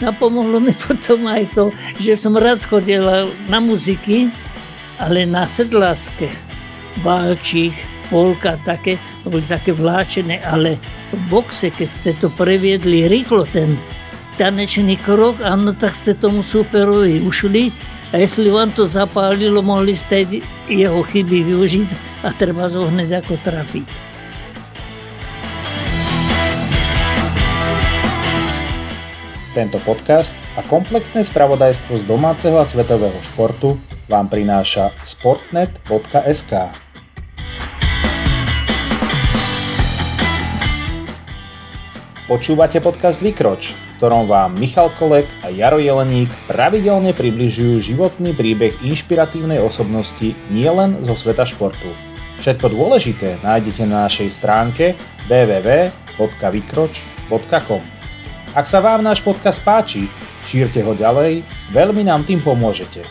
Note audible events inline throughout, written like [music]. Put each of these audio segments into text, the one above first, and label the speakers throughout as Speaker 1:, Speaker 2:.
Speaker 1: Napomohlo mi potom aj to, že som rád chodila na muziky, ale na sedlácké. Válčík, polka, také, boli také vláčené, ale v boxe, keď ste to previedli rýchlo, ten tanečný krok, áno, tak ste tomu superovi ušli a jestli vám to zapálilo, mohli ste jeho chyby využiť a treba ho hneď ako trafiť.
Speaker 2: Tento podcast a komplexné spravodajstvo z domáceho a svetového športu vám prináša sportnet.sk. Počúvate podcast Vykroč, v ktorom vám Michal Kolek a Jaro Jeleník pravidelne približujú životný príbeh inšpiratívnej osobnosti nielen zo sveta športu. Všetko dôležité nájdete na našej stránke www.vykroč.com. Ak sa vám náš podcast páči, šírte ho ďalej, veľmi nám tým pomôžete.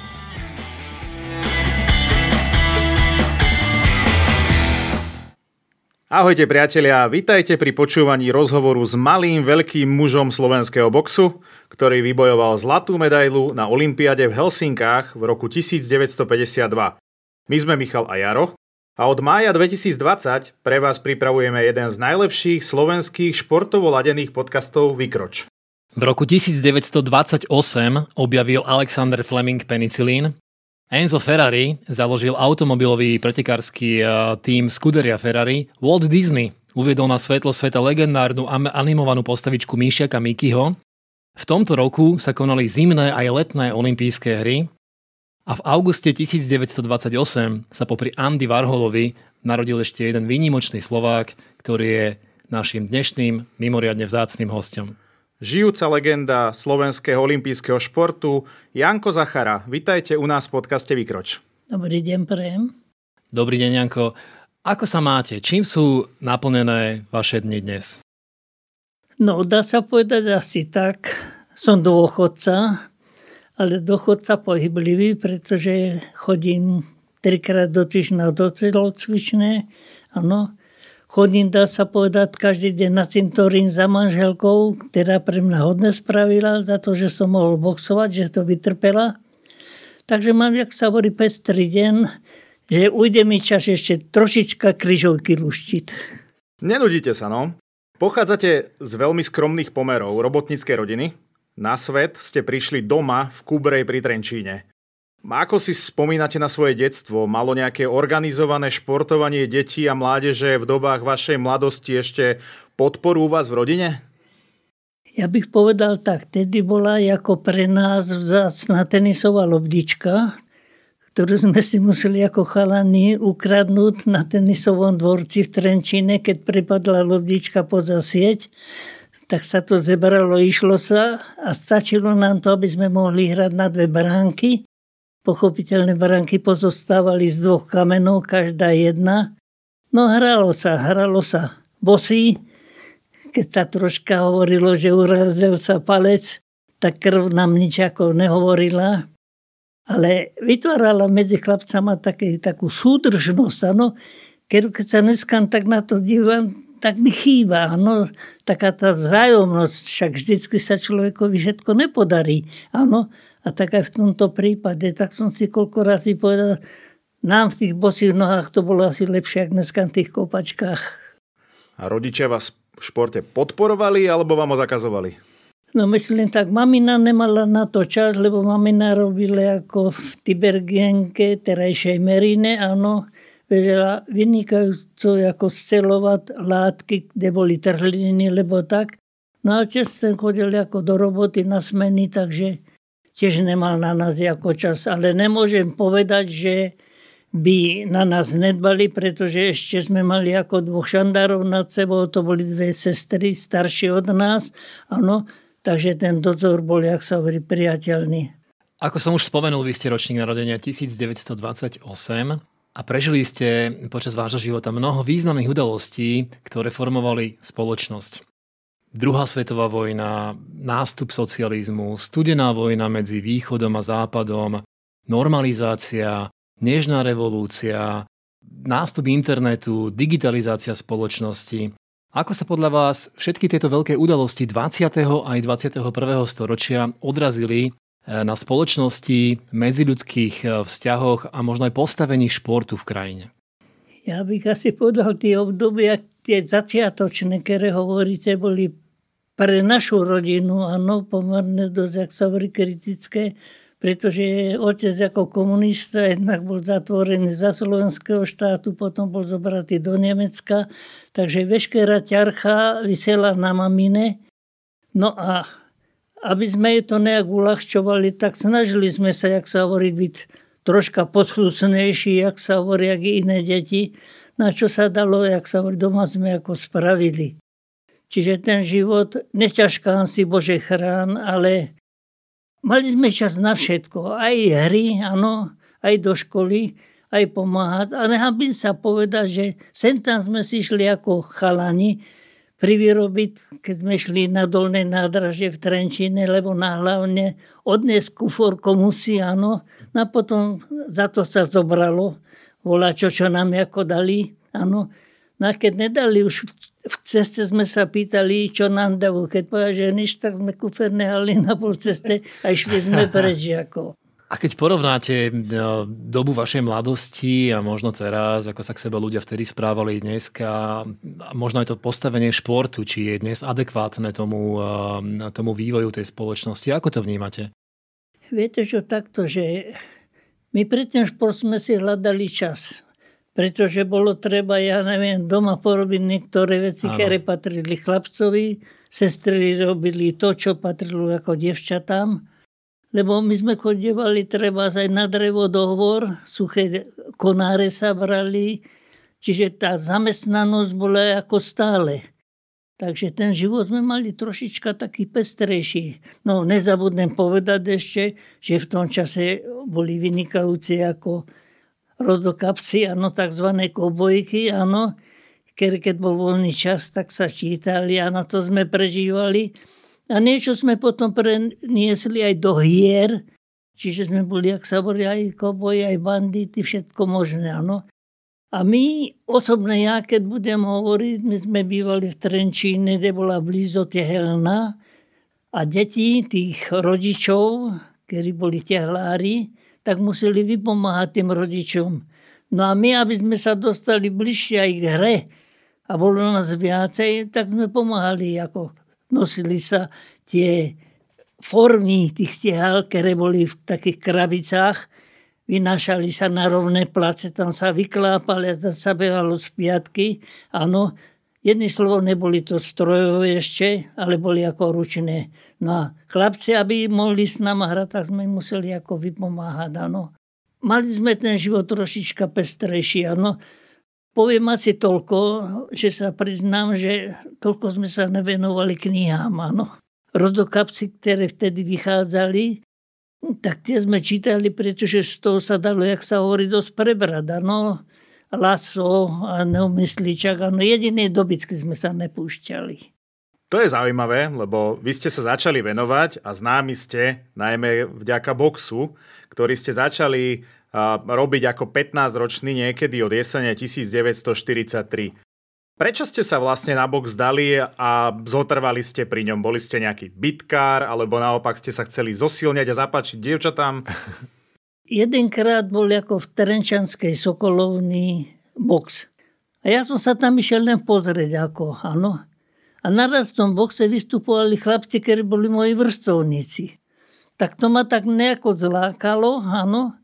Speaker 2: Ahojte priatelia, vitajte pri počúvaní rozhovoru s malým veľkým mužom slovenského boxu, ktorý vybojoval zlatú medailu na Olympiade v Helsinkách v roku 1952. My sme Michal a Jaro a od mája 2020 pre vás pripravujeme jeden z najlepších slovenských športovo ladených podcastov Vykroč.
Speaker 3: V roku 1928 objavil Alexander Fleming penicilín, Enzo Ferrari založil automobilový pretekársky eh, tým Scuderia Ferrari, Walt Disney uviedol na svetlo sveta legendárnu animovanú postavičku Míšiaka Mikyho. V tomto roku sa konali zimné aj letné olympijské hry a v auguste 1928 sa popri Andy Warholovi narodil ešte jeden výnimočný Slovák, ktorý je našim dnešným mimoriadne vzácným hostom.
Speaker 2: Žijúca legenda slovenského olympijského športu Janko Zachara. Vitajte u nás v podcaste Vykroč.
Speaker 1: Dobrý deň, prejem.
Speaker 3: Dobrý deň, Janko. Ako sa máte? Čím sú naplnené vaše dni dnes?
Speaker 1: No, dá sa povedať asi tak. Som dôchodca, ale dochodca pohyblivý, pretože chodím trikrát do týždňa do celocvičné. Áno. Chodím, dá sa povedať, každý deň na cintorín za manželkou, ktorá pre mňa hodne spravila za to, že som mohol boxovať, že to vytrpela. Takže mám, jak sa hovorí, pestrý deň, že ujde mi čas ešte trošička kryžovky luštiť.
Speaker 2: Nenudíte sa, no? Pochádzate z veľmi skromných pomerov robotníckej rodiny? Na svet ste prišli doma v Kubrej pri Trenčíne. Ako si spomínate na svoje detstvo? Malo nejaké organizované športovanie detí a mládeže v dobách vašej mladosti ešte podporu u vás v rodine?
Speaker 1: Ja bych povedal tak, tedy bola ako pre nás vzácna tenisová lobdička, ktorú sme si museli ako chalani ukradnúť na tenisovom dvorci v Trenčine, keď pripadla lobdička poza sieť tak sa to zebralo, išlo sa a stačilo nám to, aby sme mohli hrať na dve bránky. Pochopiteľné bránky pozostávali z dvoch kamenov, každá jedna. No hralo sa, hralo sa. Bosí, keď sa troška hovorilo, že urazil sa palec, tak krv nám nič ako nehovorila. Ale vytvárala medzi chlapcama také, takú súdržnosť. Ano. Keď, sa dneska tak na to dívam, tak mi chýba. No, taká tá zájomnosť, však vždycky sa človekovi všetko nepodarí. Áno, a tak aj v tomto prípade, tak som si koľko razy povedal, nám v tých bosých nohách to bolo asi lepšie, ako dneska v tých kopačkách.
Speaker 2: A rodičia vás v športe podporovali, alebo vám ho zakazovali?
Speaker 1: No myslím tak, mamina nemala na to čas, lebo mamina robila ako v Tibergienke, terajšej Merine, áno, vedela vynikajúco ako scelovať látky, kde boli trhliny, lebo tak. No a otec ten chodil ako do roboty na smeny, takže tiež nemal na nás ako čas. Ale nemôžem povedať, že by na nás nedbali, pretože ešte sme mali ako dvoch šandárov nad sebou, to boli dve sestry staršie od nás, áno, takže ten dozor bol, jak sa hovorí, priateľný.
Speaker 3: Ako som už spomenul, vy ste ročník narodenia 1928 a prežili ste počas vášho života mnoho významných udalostí, ktoré formovali spoločnosť. Druhá svetová vojna, nástup socializmu, studená vojna medzi východom a západom, normalizácia, nežná revolúcia, nástup internetu, digitalizácia spoločnosti. Ako sa podľa vás všetky tieto veľké udalosti 20. aj 21. storočia odrazili na spoločnosti, medziľudských eh, vzťahoch a možno aj postavení športu v krajine?
Speaker 1: Ja bych asi povedal, tie obdobia, tie začiatočné, ktoré hovoríte, boli pre našu rodinu, áno, pomerne dosť, ak sa hovorí, kritické, pretože otec ako komunista jednak bol zatvorený za slovenského štátu, potom bol zobratý do Nemecka, takže veškerá ťarcha vysela na mamine. No a aby sme to nejak uľahčovali, tak snažili sme sa, jak sa hovorí, byť troška podchlucnejší, jak sa hovorí, jak iné deti. Na čo sa dalo, jak sa hovorí, doma sme ako spravili. Čiže ten život, neťažkám si Bože chrán, ale Mali sme čas na všetko, aj hry, áno, aj do školy, aj pomáhať. A nechám sa povedať, že sem tam sme si šli ako chalani privyrobiť, keď sme šli na dolné nádraže v Trenčine, lebo na hlavne odnes kufor komusi, áno. No a potom za to sa zobralo, volá čo, čo nám ako dali, áno. No a keď nedali už v ceste sme sa pýtali, čo nám dajú. Keď povedal, že nič, tak sme kufer nehali na pol ceste a išli sme [laughs] preč. Ako.
Speaker 3: A keď porovnáte no, dobu vašej mladosti a možno teraz, ako sa k sebe ľudia vtedy správali dneska, a možno aj to postavenie športu, či je dnes adekvátne tomu, tomu vývoju tej spoločnosti, ako to vnímate?
Speaker 1: Viete čo, takto, že my pre ten šport sme si hľadali čas pretože bolo treba, ja neviem, doma porobiť niektoré veci, ktoré patrili chlapcovi, sestry robili to, čo patrilo ako devčatám, lebo my sme chodievali treba aj na drevo dohovor, suché konáre sa brali, čiže tá zamestnanosť bola ako stále. Takže ten život sme mali trošička taký pestrejší. No nezabudnem povedať ešte, že v tom čase boli vynikajúci ako rodokapci, áno, tzv. kobojky, áno, keď bol voľný čas, tak sa čítali a na to sme prežívali. A niečo sme potom preniesli aj do hier, čiže sme boli, ak sa boli aj koboji, aj bandity, všetko možné, áno. A my, osobne ja, keď budem hovoriť, my sme bývali v Trenčíne, kde bola blízo Tehelna a deti tých rodičov, ktorí boli tehlári, tak museli vypomáhať tým rodičom. No a my, aby sme sa dostali bližšie aj k hre a bolo nás viacej, tak sme pomáhali, ako nosili sa tie formy tých tehal, ktoré boli v takých krabicách, vynášali sa na rovné place, tam sa vyklápali a sa behalo z piatky. Áno, Jedný slovo, neboli to strojové ešte, ale boli ako ručné. No a chlapci, aby mohli s nami hrať, tak sme museli ako vypomáhať, áno. Mali sme ten život trošička pestrejší, áno. Poviem asi toľko, že sa priznám, že toľko sme sa nevenovali knihám, áno. Rodokapci, ktoré vtedy vychádzali, tak tie sme čítali, pretože z toho sa dalo, jak sa hovorí, dosť prebrať, áno laso a neumysličak. Ano, jediné dobytky sme sa nepúšťali.
Speaker 2: To je zaujímavé, lebo vy ste sa začali venovať a známi ste najmä vďaka boxu, ktorý ste začali robiť ako 15-ročný niekedy od jesene 1943. Prečo ste sa vlastne na box dali a zotrvali ste pri ňom? Boli ste nejaký bitkár, alebo naopak ste sa chceli zosilňať a zapáčiť dievčatám? [laughs]
Speaker 1: jedenkrát bol ako v Terenčanskej Sokolovni box. A ja som sa tam išiel len pozrieť, ako, áno. A naraz v tom boxe vystupovali chlapci, ktorí boli moji vrstovníci. Tak to ma tak nejako zlákalo, áno.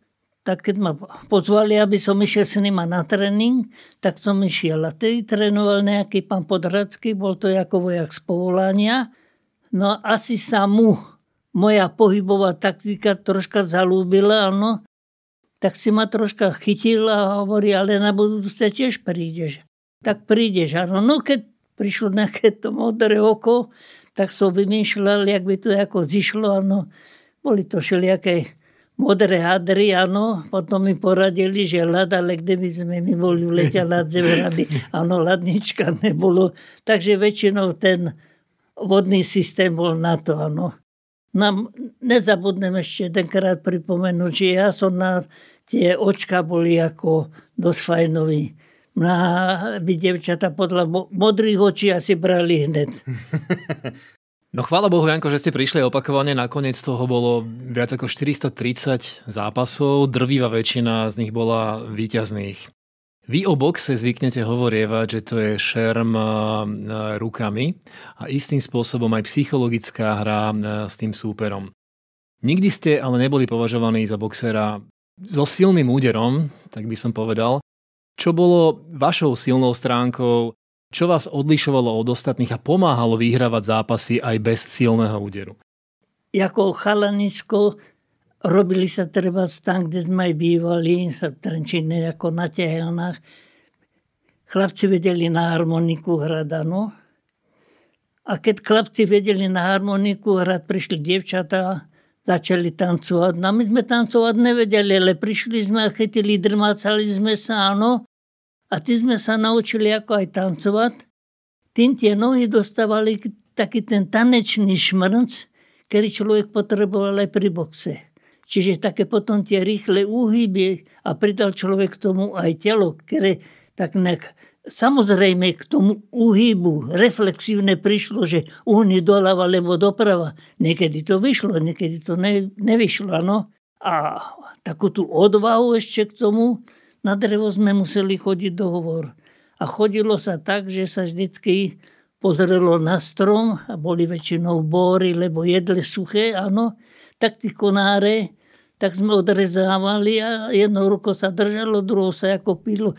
Speaker 1: Tak keď ma pozvali, aby som išiel s nima na tréning, tak som išiel. A tedy trénoval nejaký pán Podradský, bol to ako vojak z povolania. No asi sa mu moja pohybová taktika troška zalúbila, áno, tak si ma troška chytil a hovorí, ale na budúce tiež prídeš. Tak prídeš, áno. No keď prišlo nejaké to modré oko, tak som vymýšľal, jak by to ako zišlo, áno. Boli to všelijaké modré hadry, áno. Potom mi poradili, že ľad, ale kde by sme my boli lete ľad zemerady. Áno, ladnička nebolo. Takže väčšinou ten vodný systém bol na to, áno nám nezabudnem ešte jedenkrát pripomenúť, že ja som na tie očka boli ako dosť fajnový. by devčata podľa modrých očí asi brali hneď. [laughs]
Speaker 3: No chvála Bohu, Janko, že ste prišli opakovane. Nakoniec toho bolo viac ako 430 zápasov. Drvíva väčšina z nich bola výťazných. Vy o boxe zvyknete hovorievať, že to je šerm rukami a istým spôsobom aj psychologická hra s tým súperom. Nikdy ste ale neboli považovaní za boxera so silným úderom, tak by som povedal. Čo bolo vašou silnou stránkou čo vás odlišovalo od ostatných a pomáhalo vyhrávať zápasy aj bez silného úderu?
Speaker 1: Jako chalanisko robili sa treba tam, kde sme aj bývali, sa trenčine ako na tehelnách. Chlapci vedeli na harmoniku hrať, ano. A keď chlapci vedeli na harmoniku hrať, prišli dievčatá, začali tancovať. No my sme tancovať nevedeli, ale prišli sme a chytili, drmácali sme sa, áno. A ty sme sa naučili, ako aj tancovať. Tým tie nohy dostávali taký ten tanečný šmrnc, ktorý človek potreboval aj pri boxe. Čiže také potom tie rýchle úhyby a pridal človek k tomu aj telo, ktoré tak nejak samozrejme k tomu uhybu reflexívne prišlo, že uhni doľava alebo doprava. Niekedy to vyšlo, niekedy to ne, nevyšlo. No. A takú tú odvahu ešte k tomu, na drevo sme museli chodiť hovor. A chodilo sa tak, že sa vždycky pozrelo na strom a boli väčšinou bóry, lebo jedle suché, áno. Tak tí konáre, tak sme odrezávali a jednou rukou sa držalo, druhou sa ako pilo.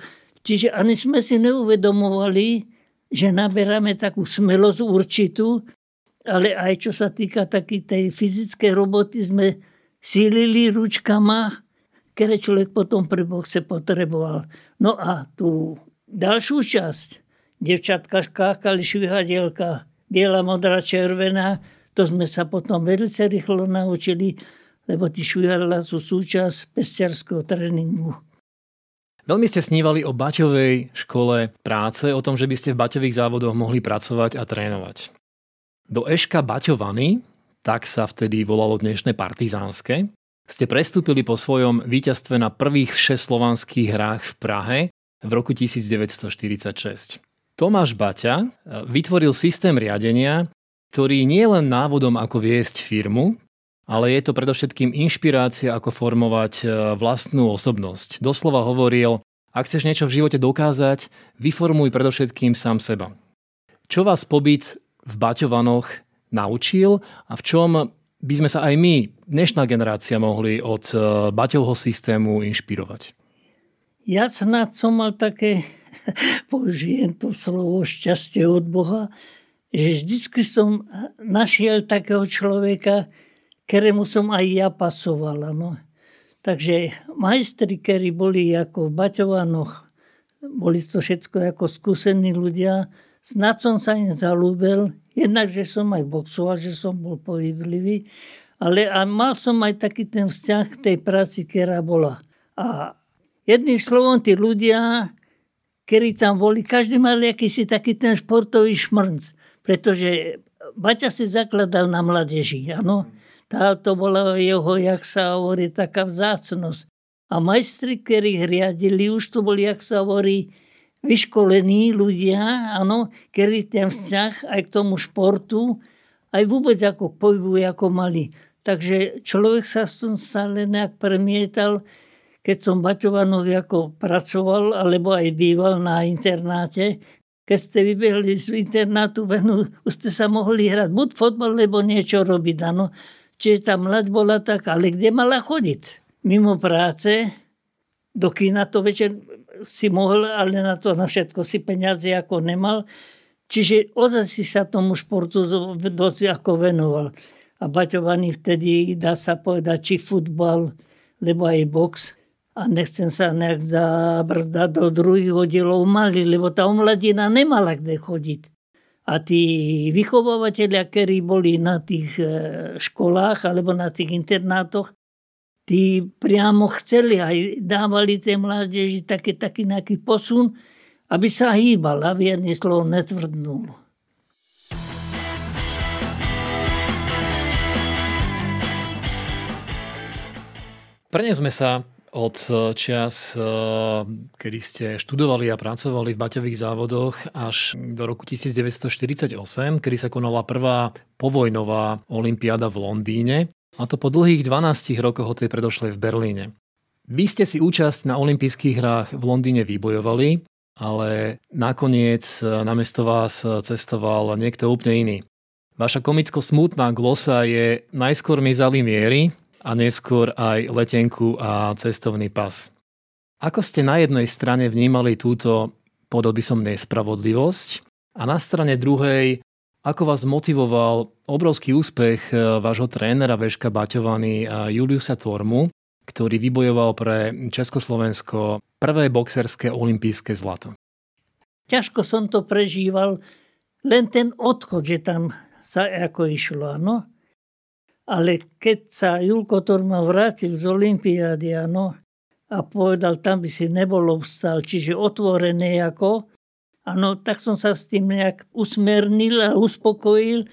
Speaker 1: Čiže ani sme si neuvedomovali, že naberáme takú smelosť určitú, ale aj čo sa týka takej tej fyzickej roboty, sme sílili ručkama ktoré človek potom pri boxe potreboval. No a tú ďalšiu časť, devčatka skákali švihadielka, biela, modrá, červená, to sme sa potom veľmi rýchlo naučili, lebo tí švihadla sú súčasť pestiarského tréningu.
Speaker 3: Veľmi ste snívali o Baťovej škole práce, o tom, že by ste v Baťových závodoch mohli pracovať a trénovať. Do Eška Baťovany, tak sa vtedy volalo dnešné partizánske, ste prestúpili po svojom víťazstve na prvých všeslovanských hrách v Prahe v roku 1946. Tomáš Baťa eh, vytvoril systém riadenia, ktorý nie je len návodom, ako viesť firmu, ale je to predovšetkým inšpirácia, ako formovať eh, vlastnú osobnosť. Doslova hovoril, ak chceš niečo v živote dokázať, vyformuj predovšetkým sám seba. Čo vás pobyt v Baťovanoch naučil a v čom by sme sa aj my, dnešná generácia, mohli od e, Baťovho systému inšpirovať?
Speaker 1: Ja snad som mal také, [laughs] použijem to slovo, šťastie od Boha, že vždycky som našiel takého človeka, ktorému som aj ja pasovala. No. Takže majstri, ktorí boli ako v Baťovanoch, boli to všetko ako skúsení ľudia, snad som sa im zalúbil, Jednak, že som aj boxoval, že som bol pohyblivý, ale a mal som aj taký ten vzťah k tej práci, ktorá bola. A jedným slovom, tí ľudia, ktorí tam boli, každý mal akýsi taký ten športový šmrnc, pretože Baťa si zakladal na mladeži, áno. Tá, to bola jeho, jak sa hovorí, taká vzácnosť. A majstri, ktorí riadili, už to boli, jak sa hovorí, vyškolení ľudia, áno, ktorí ten vzťah aj k tomu športu, aj vôbec ako k pohybu, ako mali. Takže človek sa s tom stále nejak premietal, keď som Baťovanoch ako pracoval, alebo aj býval na internáte, keď ste vybehli z internátu venu, už ste sa mohli hrať buď fotbal, alebo niečo robiť, áno. Čiže tá mlaď bola tak, ale kde mala chodiť? Mimo práce, do kina to večer si mohol, ale na to na všetko si peniaze ako nemal. Čiže ozaj si sa tomu športu dosť ako venoval. A Baťovaný vtedy, dá sa povedať, či futbal, lebo aj box. A nechcem sa nejak zabrzdať do druhých oddielov mali, lebo tá omladina nemala kde chodiť. A tí vychovávateľia, ktorí boli na tých e, školách alebo na tých internátoch, tí priamo chceli aj dávali tej mládeži taký, taký nejaký posun, aby sa hýbal, aby jedný slovo netvrdnul.
Speaker 3: Prenesme sa od čas, eh, kedy ste študovali a pracovali v baťových závodoch až do roku 1948, kedy sa konala prvá povojnová olimpiáda v Londýne, a to po dlhých 12 rokoch od tej predošlej v Berlíne. Vy ste si účasť na olympijských hrách v Londýne vybojovali, ale nakoniec namiesto vás cestoval niekto úplne iný. Vaša komicko-smutná glosa je najskôr mi zali miery a neskôr aj letenku a cestovný pas. Ako ste na jednej strane vnímali túto, podoby som nespravodlivosť a na strane druhej, ako vás motivoval obrovský úspech e, vášho trénera Veška Baťovany Juliusa Tormu, ktorý vybojoval pre Československo prvé boxerské olympijské zlato?
Speaker 1: Ťažko som to prežíval, len ten odchod, že tam sa ako išlo, áno. Ale keď sa Julko Torma vrátil z Olympiády, áno, a povedal, tam by si nebolo vstal, čiže otvorené ako, áno, tak som sa s tým nejak usmernil a uspokojil,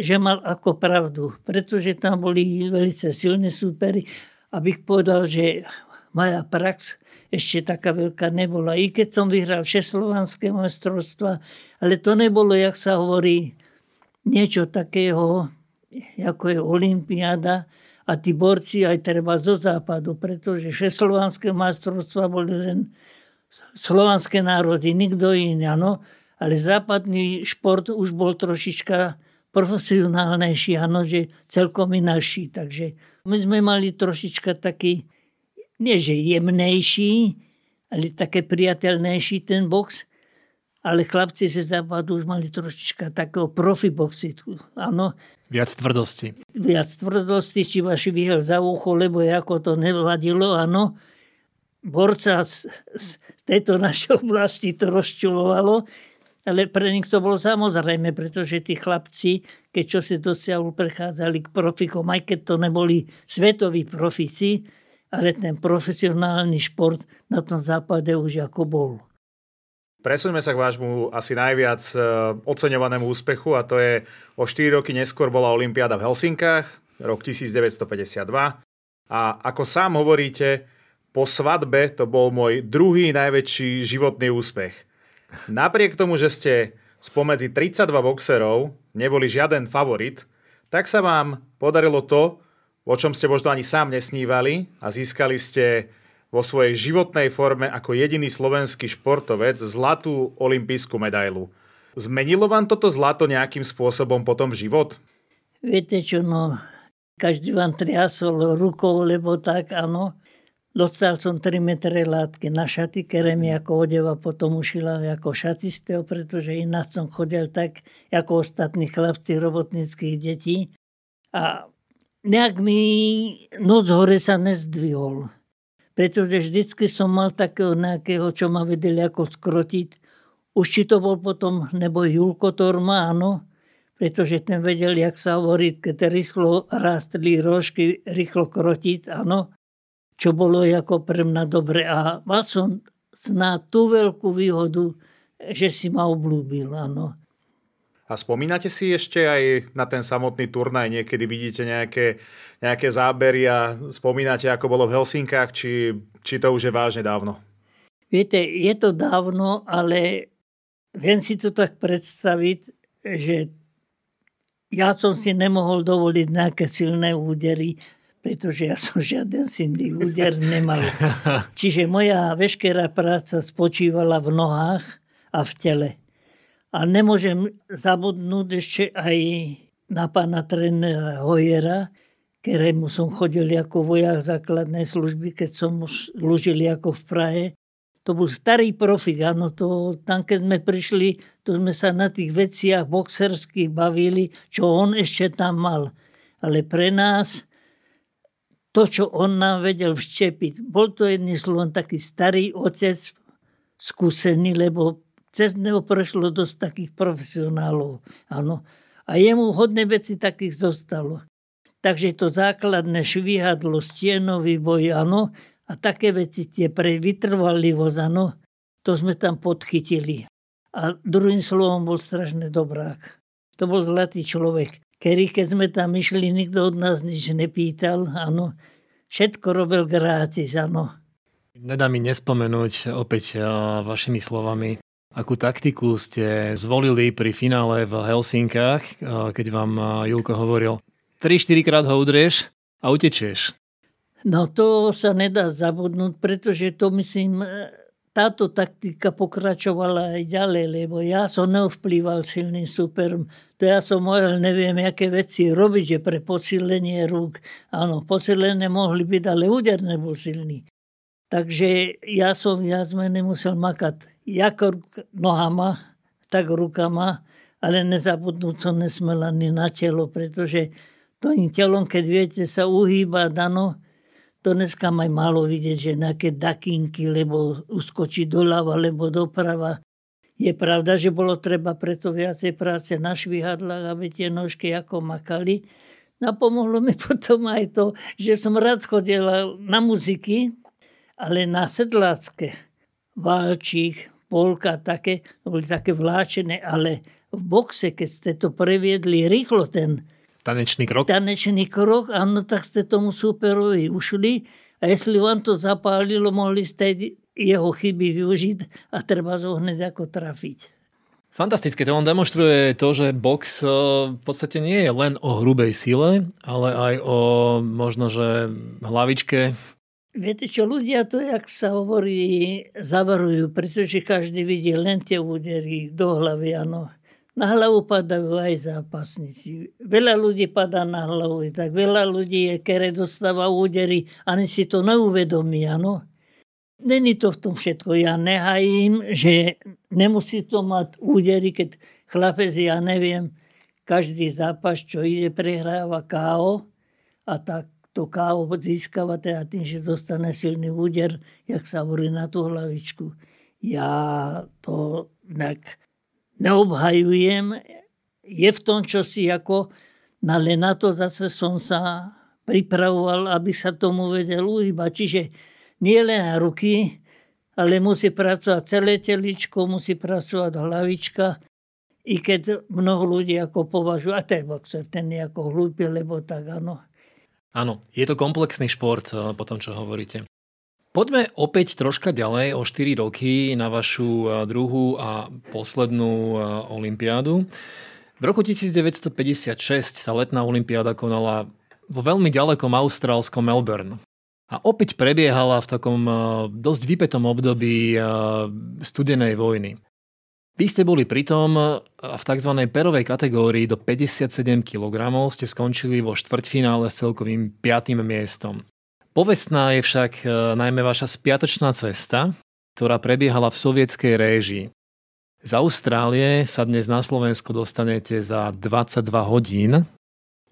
Speaker 1: že mal ako pravdu, pretože tam boli veľmi silní súperi, abych povedal, že moja prax ešte taká veľká nebola. I keď som vyhral všeslovanské majstrovstva, ale to nebolo, jak sa hovorí, niečo takého, ako je Olympiáda a tí borci aj treba zo západu, pretože šeslovanské majstrovstvá boli len slovanské národy, nikto iný, áno. Ale západný šport už bol trošička profesionálnejší, áno, že celkom inaší. Takže my sme mali trošička taký, nie že jemnejší, ale také priateľnejší ten box ale chlapci ze západu už mali trošička takého profiboxitu. Áno.
Speaker 3: Viac tvrdosti.
Speaker 1: Viac tvrdosti, či vaši vyhel za ucho, lebo ako to nevadilo, áno. Borca z, z tejto našej oblasti to rozčulovalo, ale pre nich to bolo samozrejme, pretože tí chlapci, keď čo si dosiahol, prechádzali k profikom, aj keď to neboli svetoví profici, ale ten profesionálny šport na tom západe už ako bol.
Speaker 2: Presuňme sa k vášmu asi najviac e, oceňovanému úspechu a to je o 4 roky neskôr bola Olympiáda v Helsinkách, rok 1952. A ako sám hovoríte, po svadbe to bol môj druhý najväčší životný úspech. Napriek tomu, že ste spomedzi 32 boxerov neboli žiaden favorit, tak sa vám podarilo to, o čom ste možno ani sám nesnívali a získali ste vo svojej životnej forme ako jediný slovenský športovec zlatú olimpijskú medailu. Zmenilo vám toto zlato nejakým spôsobom potom život?
Speaker 1: Viete čo, no, každý vám triasol rukou, lebo tak, áno. Dostal som 3 metre látky na šaty, ktoré mi ako odeva potom ušila ako šatistého, pretože ináč som chodil tak, ako ostatní chlapci robotnických detí. A nejak mi noc hore sa nezdvihol pretože vždycky som mal takého nejakého, čo ma vedeli ako skrotiť. Už či to bol potom, nebo Julko Torma, áno, pretože ten vedel, jak sa hovorí, keď rýchlo rástli rožky, rýchlo krotiť, áno, čo bolo ako pre mňa dobre. A mal som sná tú veľkú výhodu, že si ma oblúbil, áno.
Speaker 2: A spomínate si ešte aj na ten samotný turnaj? Niekedy vidíte nejaké, nejaké zábery a spomínate, ako bolo v Helsinkách, či, či to už je vážne dávno?
Speaker 1: Viete, je to dávno, ale viem si to tak predstaviť, že ja som si nemohol dovoliť nejaké silné údery, pretože ja som žiaden silný úder nemal. Čiže moja veškerá práca spočívala v nohách a v tele. A nemôžem zabudnúť ešte aj na pána trénera Hojera, ktorému som chodil ako vojak základnej služby, keď som slúžil ako v Prahe. To bol starý profik, áno, to, tam keď sme prišli, to sme sa na tých veciach boxerských bavili, čo on ešte tam mal. Ale pre nás, to, čo on nám vedel vštepiť, bol to jedný slovom taký starý otec, skúsený, lebo cez neho prešlo dosť takých profesionálov. Áno. A jemu hodne veci takých zostalo. Takže to základné švíhadlo, stienový boj, áno, a také veci tie pre vytrvalivosť, áno, to sme tam podchytili. A druhým slovom bol strašný dobrák. To bol zlatý človek, ktorý keď sme tam išli, nikto od nás nič nepýtal, áno, všetko robil gratis, áno.
Speaker 3: Nedá mi nespomenúť opäť vašimi slovami, akú taktiku ste zvolili pri finále v Helsinkách, keď vám Julko hovoril 3-4 krát ho udrieš a utečieš.
Speaker 1: No to sa nedá zabudnúť, pretože to myslím, táto taktika pokračovala aj ďalej, lebo ja som neovplýval silným superom. To ja som mohol neviem, aké veci robiť, že pre posilenie rúk. Áno, posilenie mohli byť, ale úder nebol silný. Takže ja som viac menej musel makať jak nohama, tak rukama, ale nezabudnúť som nesmel ani na telo, pretože tým telom, keď viete, sa uhýba dano, to dneska maj málo vidieť, že nejaké dakinky, lebo uskočí doľava, lebo doprava. Je pravda, že bolo treba preto viacej práce na švihadlách, aby tie nožky ako makali. No pomohlo mi [laughs] potom aj to, že som rád chodila na muziky, ale na sedlácké válčík, polka, také, boli také vláčené, ale v boxe, keď ste to previedli rýchlo, ten
Speaker 3: tanečný krok,
Speaker 1: tanečný krok, áno, tak ste tomu superovi ušli a jestli vám to zapálilo, mohli ste jeho chyby využiť a treba hneď ako trafiť.
Speaker 3: Fantastické, to on demonstruje to, že box eh, v podstate nie je len o hrubej sile, ale aj o možno, že hlavičke,
Speaker 1: Viete čo, ľudia to, jak sa hovorí, zavarujú, pretože každý vidí len tie údery do hlavy, áno. Na hlavu padajú aj zápasníci. Veľa ľudí padá na hlavu, tak veľa ľudí je, ktoré dostáva údery, ani si to neuvedomí, áno. Není to v tom všetko. Ja nehajím, že nemusí to mať údery, keď chlapec, ja neviem, každý zápas, čo ide, prehráva KO a tak to kávo získava teda tým, že dostane silný úder, jak sa hovorí na tú hlavičku. Ja to tak neobhajujem. Je v tom čosi ako, no ale na to zase som sa pripravoval, aby sa tomu vedel uhýbať. Čiže nie len ruky, ale musí pracovať celé teličko, musí pracovať hlavička, i keď mnoho ľudí ako považujú, a ten boxer, ten je ako hlúpy, lebo tak áno.
Speaker 3: Áno, je to komplexný šport, eh, po tom, čo hovoríte. Poďme opäť troška ďalej o 4 roky na vašu eh, druhú a poslednú eh, olympiádu. V roku 1956 sa letná olympiáda konala vo veľmi ďalekom austrálskom Melbourne. A opäť prebiehala v takom dosť vypetom období studenej vojny. Vy ste boli pritom v tzv. perovej kategórii do 57 kg ste skončili vo štvrťfinále s celkovým 5. miestom. Povestná je však e, najmä vaša spiatočná cesta, ktorá prebiehala v sovietskej réžii. Z Austrálie sa dnes na Slovensko dostanete za 22 hodín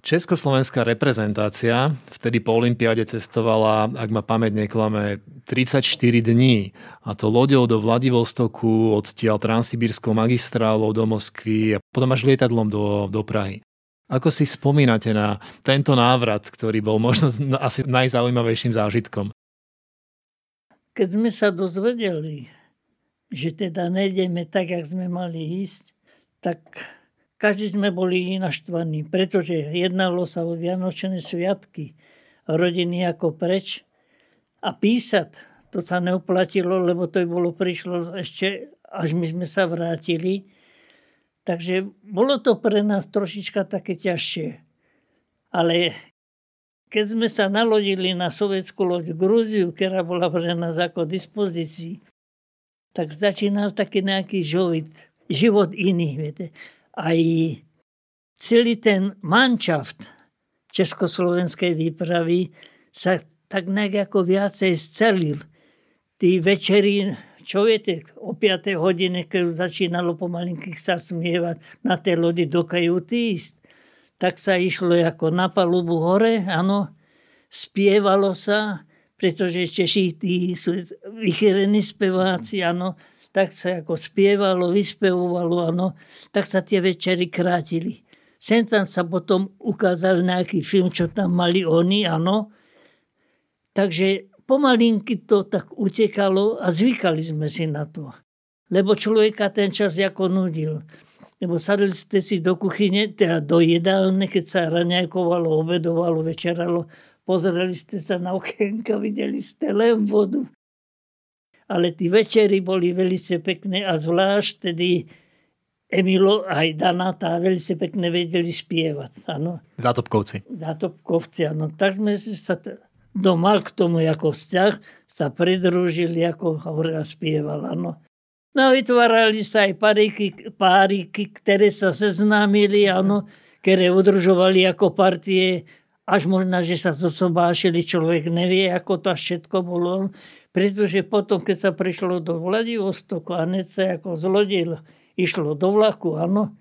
Speaker 3: Československá reprezentácia vtedy po Olympiáde cestovala, ak ma pamäť neklame, 34 dní. A to loďou do Vladivostoku, odtiaľ transsibírskou magistrálou do Moskvy a potom až lietadlom do, do Prahy. Ako si spomínate na tento návrat, ktorý bol možno asi najzaujímavejším zážitkom?
Speaker 1: Keď sme sa dozvedeli, že teda nejdeme tak, jak sme mali ísť, tak každý sme boli naštvaní, pretože jednalo sa o Vianočné sviatky, rodiny ako preč. A písať, to sa neoplatilo, lebo to bolo prišlo ešte, až my sme sa vrátili. Takže bolo to pre nás trošička také ťažšie. Ale keď sme sa nalodili na sovietskú loď Grúziu, ktorá bola pre nás ako dispozícii, tak začínal taký nejaký život, život iný. Viete aj celý ten manšaft československej výpravy sa tak nejak ako viacej scelil. Tí večerí, viete, o 5. hodine, keď začínalo pomalinky sa smievať na tej lodi do kajuty ísť, tak sa išlo ako na palubu hore, áno, spievalo sa, pretože Češi tí sú vychyrení speváci, áno, tak sa ako spievalo, vyspevovalo, ano, tak sa tie večery krátili. Sem tam sa potom ukázal nejaký film, čo tam mali oni, áno. Takže pomalinky to tak utekalo a zvykali sme si na to. Lebo človeka ten čas ako nudil. Lebo sadli ste si do kuchyne, teda do jedálne, keď sa raňajkovalo, obedovalo, večeralo, pozreli ste sa na okienka, videli ste len vodu. Ale tí večery boli veľmi pekné a zvlášť tedy Emilo aj Dana tá veľmi pekne vedeli spievať. Ano.
Speaker 3: Zátopkovci.
Speaker 1: Zátopkovci, áno. Tak sme sa doma k tomu ako vzťah sa pridružili, ako hovorila spieval, áno. No vytvárali sa aj páriky, páriky, ktoré sa seznámili, áno, ktoré udržovali ako partie až možno, že sa to sobášili, človek nevie, ako to všetko bolo. Pretože potom, keď sa prišlo do Vladivostoku a hneď sa ako zlodil, išlo do vlaku, áno,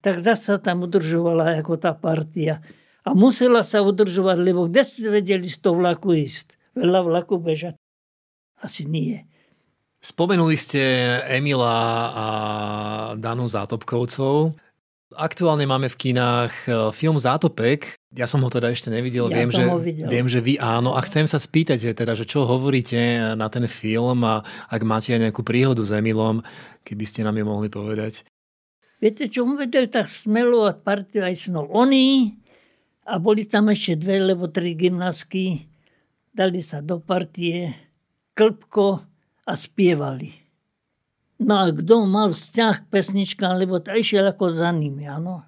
Speaker 1: tak zase tam udržovala ako tá partia. A musela sa udržovať, lebo kde ste vedeli z toho vlaku ísť? Veľa vlaku bežať? Asi nie.
Speaker 3: Spomenuli ste Emila a Danu Zátopkovcov. Aktuálne máme v kinách e, film Zátopek. Ja som ho teda ešte nevidel.
Speaker 1: Ja
Speaker 3: viem, že,
Speaker 1: videl.
Speaker 3: viem, že vy áno. A chcem sa spýtať, že teda, že čo hovoríte na ten film a ak máte aj nejakú príhodu s Emilom, keby ste nám ju mohli povedať.
Speaker 1: Viete, čo on vedel tak smelo a partiu aj snov. Oni a boli tam ešte dve, lebo tri gymnastky, dali sa do partie, klpko a spievali. No a kto mal vzťah k pesničkám, lebo to išiel ako za nimi, áno.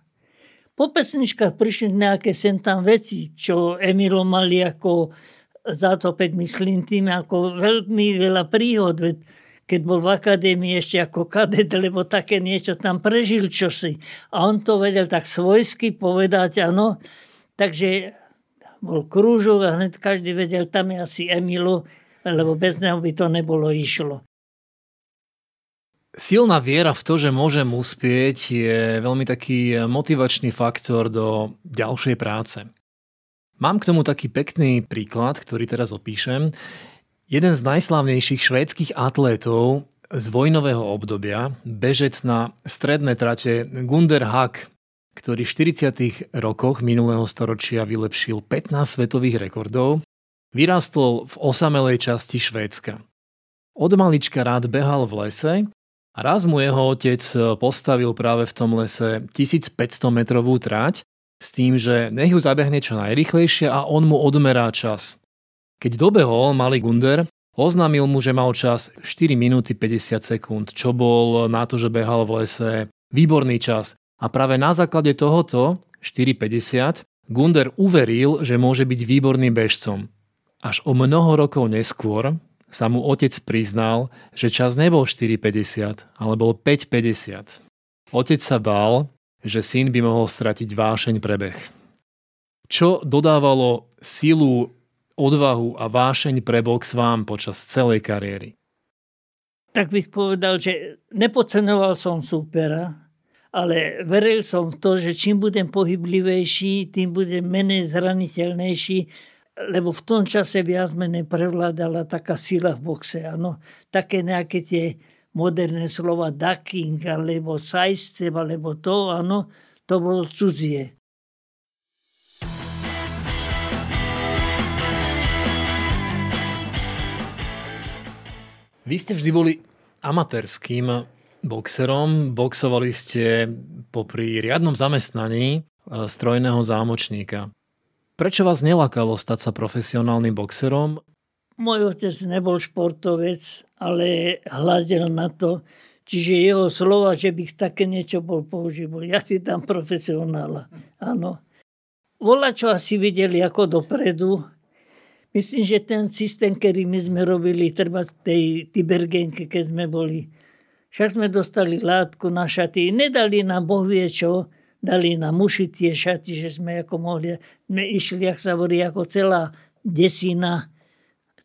Speaker 1: Po pesničkách prišli nejaké sem tam veci, čo Emilo mali ako zátopek, myslím tým, ako veľmi veľa príhod, keď bol v akadémii ešte ako kadet, lebo také niečo tam prežil čosi. A on to vedel tak svojsky povedať, áno. Takže bol krúžok a hneď každý vedel, tam je asi Emilo, lebo bez neho by to nebolo išlo.
Speaker 3: Silná viera v to, že môžem uspieť, je veľmi taký motivačný faktor do ďalšej práce. Mám k tomu taký pekný príklad, ktorý teraz opíšem. Jeden z najslavnejších švédskych atlétov z vojnového obdobia, bežec na stredné trate Gunder Hack, ktorý v 40. rokoch minulého storočia vylepšil 15 svetových rekordov, vyrástol v osamelej časti Švédska. Od malička rád behal v lese a raz mu jeho otec postavil práve v tom lese 1500 metrovú trať s tým, že nech ju zabehne čo najrychlejšie a on mu odmerá čas. Keď dobehol malý Gunder, oznámil mu, že mal čas 4 minúty 50 sekúnd, čo bol na to, že behal v lese výborný čas. A práve na základe tohoto 4,50 Gunder uveril, že môže byť výborným bežcom. Až o mnoho rokov neskôr sa mu otec priznal, že čas nebol 4,50, ale bol 5,50. Otec sa bál, že syn by mohol stratiť vášeň pre beh. Čo dodávalo silu, odvahu a vášeň pre box vám počas celej kariéry?
Speaker 1: Tak bych povedal, že nepodcenoval som supera, ale veril som v to, že čím budem pohyblivejší, tým budem menej zraniteľnejší lebo v tom čase viac menej prevládala taká sila v boxe. Ano. Také nejaké tie moderné slova ducking, alebo sidestep, alebo to, ano, to bolo cudzie.
Speaker 3: Vy ste vždy boli amatérským boxerom. Boxovali ste popri riadnom zamestnaní eh, strojného zámočníka. Prečo vás nelakalo stať sa profesionálnym boxerom?
Speaker 1: Môj otec nebol športovec, ale hľadil na to. Čiže jeho slova, že bych také niečo bol použil, ja si tam profesionála. Áno. Volá, čo asi videli ako dopredu. Myslím, že ten systém, ktorý my sme robili, treba v tej Tibergenke, keď sme boli, však sme dostali látku na šaty, nedali nám boh vie čo, dali na muši tie šaty, že sme ako mohli, sme išli, ak sa hovorí, ako celá desina,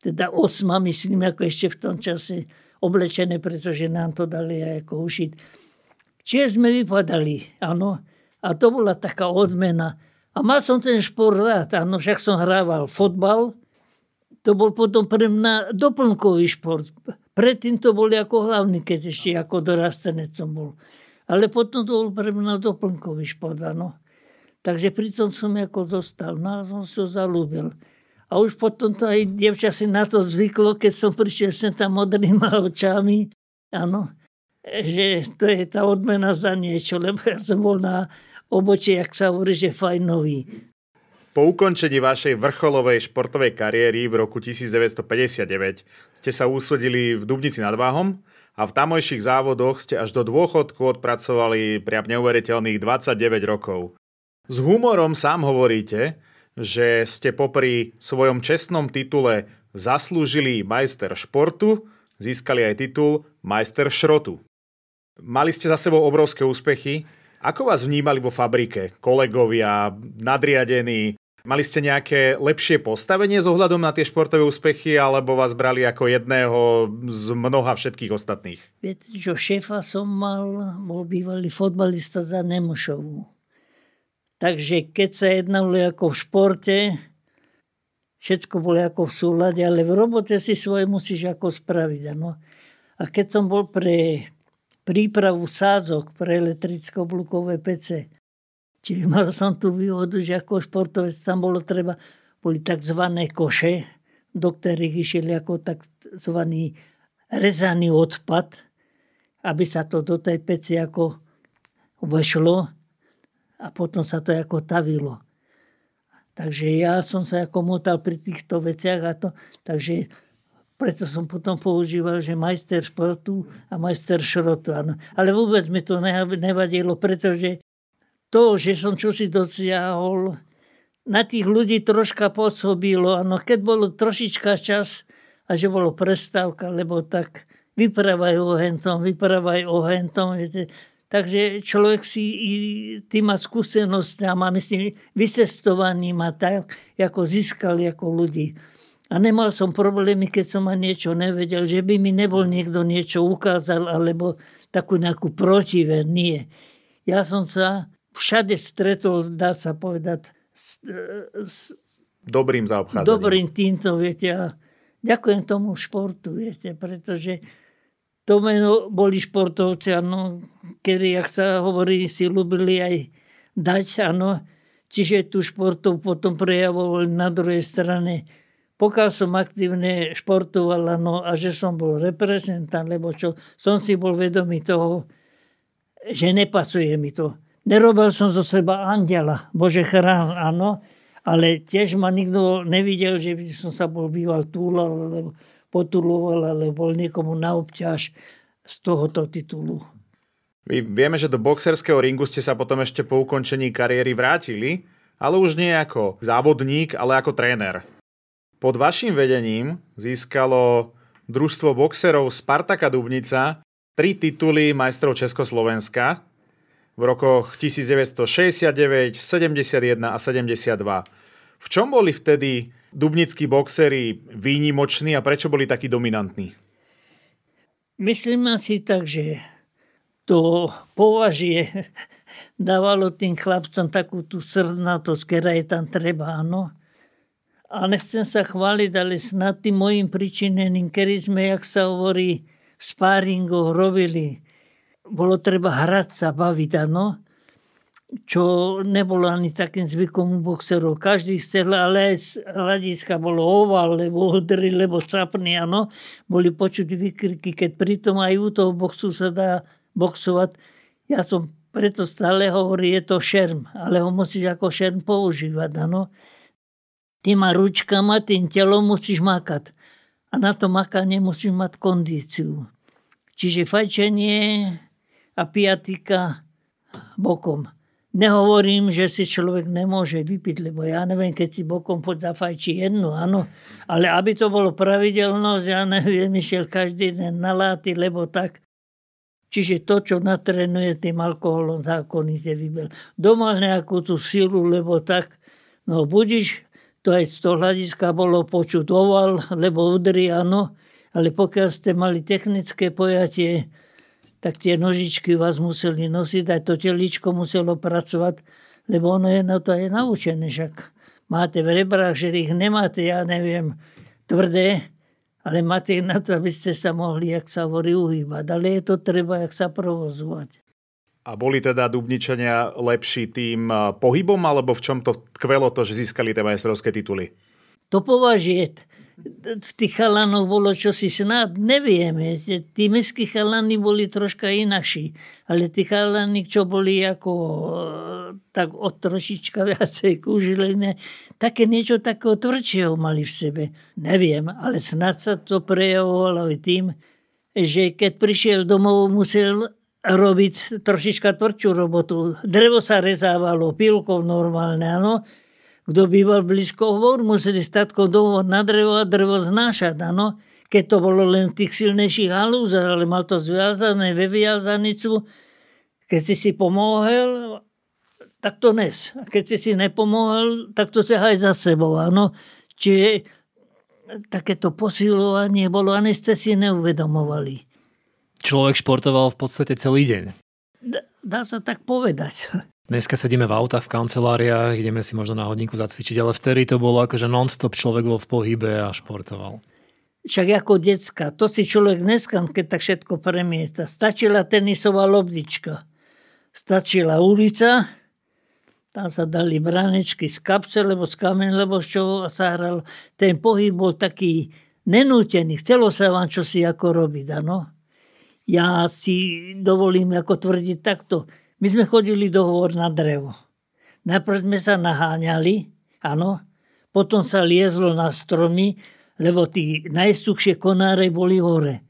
Speaker 1: teda osma, myslím, ako ešte v tom čase oblečené, pretože nám to dali aj ako ušiť. Čiže sme vypadali, áno. A to bola taká odmena. A mal som ten šport rád, áno, však som hrával fotbal, to bol potom pre mňa doplnkový šport. Predtým to boli ako hlavný, keď ešte ako dorastenec som bol. Ale potom to bol pre mňa doplnkový šport, ano. Takže pritom som ako dostal, no a som sa zalúbil. A už potom to aj dievča si na to zvyklo, keď som prišiel sem tam modrýma [laughs] očami, áno, že to je tá odmena za niečo, lebo ja som bol na obočí, jak sa hovorí, že fajnový.
Speaker 2: Po ukončení vašej vrcholovej športovej kariéry v roku 1959 ste sa úsvedili v Dubnici nad Váhom a v tamojších závodoch ste až do dôchodku odpracovali priam neuveriteľných 29 rokov. S humorom sám hovoríte, že ste popri svojom čestnom titule zaslúžili majster športu, získali aj titul majster šrotu. Mali ste za sebou obrovské úspechy. Ako vás vnímali vo fabrike? Kolegovia, nadriadení? Mali ste nejaké lepšie postavenie s ohľadom na tie športové úspechy, alebo vás brali ako jedného z mnoha všetkých ostatných?
Speaker 1: Viete, čo šéfa som mal, bol bývalý fotbalista za Nemošovu. Takže keď sa jednalo ako v športe, všetko bolo ako v súlade, ale v robote si svoje musíš ako spraviť. Ano. A keď som bol pre prípravu sádzok pre elektricko-blukové pece, Čiže mal som tu výhodu, že ako športovec tam bolo treba, boli tzv. koše, do ktorých išli ako tzv. rezaný odpad, aby sa to do tej peci ako vešlo a potom sa to ako tavilo. Takže ja som sa ako motal pri týchto veciach a to, takže preto som potom používal, že majster športu a majster šrotu. Ale vôbec mi to nevadilo, pretože to, že som čosi dosiahol, na tých ľudí troška pôsobilo. Ano, keď bolo trošička čas a že bolo prestávka, lebo tak vyprávajú o o hentom. Viete. Takže človek si tým má skúsenosť a má, myslím, vycestovaný má tak, ako získali ako ľudí. A nemal som problémy, keď som ma niečo nevedel, že by mi nebol niekto niečo ukázal, alebo takú nejakú protiver. Nie. Ja som sa všade stretol, dá sa povedať, s,
Speaker 2: s dobrým zaobchádzaním.
Speaker 1: Dobrým týmto, viete. A ďakujem tomu športu, viete, pretože to meno boli športovci, ano, kedy, jak sa hovorí, si ľúbili aj dať, ano. Čiže tu športov potom prejavovali na druhej strane. Pokiaľ som aktívne športoval, ano, a že som bol reprezentant, lebo čo, som si bol vedomý toho, že nepasuje mi to Nerobil som zo seba andela, Bože chrán, áno, ale tiež ma nikto nevidel, že by som sa bol býval túlal, alebo potuloval, alebo bol niekomu na obťaž z tohoto titulu.
Speaker 2: My vieme, že do boxerského ringu ste sa potom ešte po ukončení kariéry vrátili, ale už nie ako závodník, ale ako tréner. Pod vašim vedením získalo družstvo boxerov Spartaka Dubnica tri tituly majstrov Československa, v rokoch 1969, 71 a 72. V čom boli vtedy dubnickí boxery výnimoční a prečo boli takí dominantní?
Speaker 1: Myslím si tak, že to považie [laughs] dávalo tým chlapcom takú tú srdnatosť, ktorá je tam treba, áno. A nechcem sa chváliť, ale snad tým mojim príčineným, kedy sme, jak sa hovorí, v sparingoch robili bolo treba hrať sa, baviť, ano, čo nebolo ani takým zvykom u boxerov. Každý chcel, ale aj z hľadiska bolo oval, lebo hodry, lebo capný, ano. Boli počuť vykriky, keď pritom aj u toho boxu sa dá boxovať. Ja som preto stále hovorí, je to šerm, ale ho musíš ako šerm používať, ano. Tými ručkama, tým telom musíš makať. A na to makanie musíš mať kondíciu. Čiže fajčenie, a piatika bokom. Nehovorím, že si človek nemôže vypiť, lebo ja neviem, keď si bokom poď zafajčí jednu, áno. Ale aby to bolo pravidelnosť, ja neviem, išiel každý deň na láty, lebo tak. Čiže to, čo natrenuje tým alkoholom, zákonite vybel. Doma nejakú tú silu, lebo tak, no budiš, to aj z toho hľadiska bolo počuť oval, lebo udri, áno, ale pokiaľ ste mali technické pojatie, tak tie nožičky vás museli nosiť, aj to teličko muselo pracovať, lebo ono je na to aj naučené, však máte v rebrách, že ich nemáte, ja neviem, tvrdé, ale máte ich na to, aby ste sa mohli, jak sa hovorí, uhýbať. Ale je to treba, jak sa provozovať.
Speaker 2: A boli teda Dubničania lepší tým eh, pohybom, alebo v čom to tkvelo to, že získali tie majstrovské tituly?
Speaker 1: To považuje v tých chalanoch bolo čosi snad, nevieme. Tí mestskí chalani boli troška inakší, ale tí chalani, čo boli ako tak od trošička [laughs] viacej kúžilené, také niečo takého tvrdšieho mali v sebe. Neviem, ale snad sa to prejavovalo aj tým, že keď prišiel domov, musel robiť trošička tvrdšiu robotu. Drevo sa rezávalo pilkou normálne, áno. Kto býval blízko hovor, museli statko dohovor na drevo a drevo znášať, áno. Keď to bolo len v tých silnejších halúzach, ale mal to zviazané ve viazanicu, keď si si pomohol, tak to nes. A keď si si nepomohol, tak to ťahaj za sebou, áno. Čiže takéto posilovanie bolo, ani ste si neuvedomovali.
Speaker 3: Človek športoval v podstate celý deň.
Speaker 1: Dá, dá sa tak povedať.
Speaker 3: Dneska sedíme v autách, v kanceláriách, ideme si možno na hodinku zacvičiť, ale vtedy to bolo ako, že non-stop človek bol v pohybe a športoval.
Speaker 1: Však ako decka, to si človek dneska, keď tak všetko premieta. Stačila tenisová lobdička. Stačila ulica, tam sa dali branečky z kapce, lebo z kameň, lebo z čoho sa hral. Ten pohyb bol taký nenútený. Chcelo sa vám čosi ako robiť, áno. Ja si dovolím ako tvrdiť takto. My sme chodili dohovor na drevo. Najprv sme sa naháňali, áno, potom sa liezlo na stromy, lebo tí najsuchšie konáre boli hore.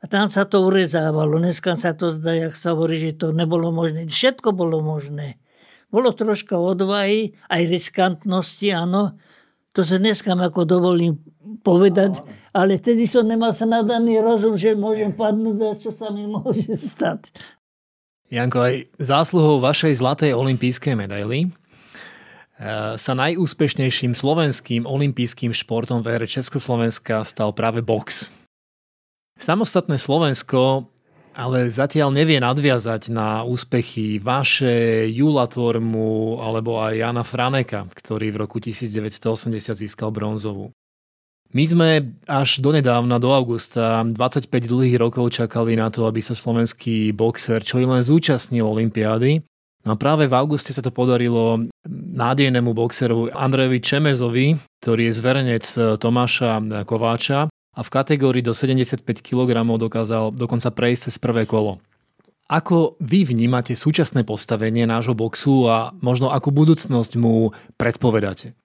Speaker 1: A tam sa to urezávalo. Dneska sa to zdá, jak sa hovorí, že to nebolo možné. Všetko bolo možné. Bolo troška odvahy, aj riskantnosti, áno. To sa dneska ako dovolím povedať, ale tedy som nemal sa nadaný rozum, že môžem padnúť a čo sa mi môže stať.
Speaker 3: Janko, aj zásluhou vašej zlatej olympijskej medaily eh, sa najúspešnejším slovenským olympijským športom v ére Československa stal práve box. Samostatné Slovensko ale zatiaľ nevie nadviazať na úspechy vaše, Jula Tormu alebo aj Jana Franeka, ktorý v roku 1980 získal bronzovú. My sme až donedávna, do augusta, 25 dlhých rokov čakali na to, aby sa slovenský boxer čo len zúčastnil Olympiády. No a práve v auguste sa to podarilo nádejnému boxerovi Andrejovi Čemezovi, ktorý je zverenec Tomáša Kováča a v kategórii do 75 kg dokázal dokonca prejsť cez prvé kolo. Ako vy vnímate súčasné postavenie nášho boxu a možno akú budúcnosť mu predpovedáte?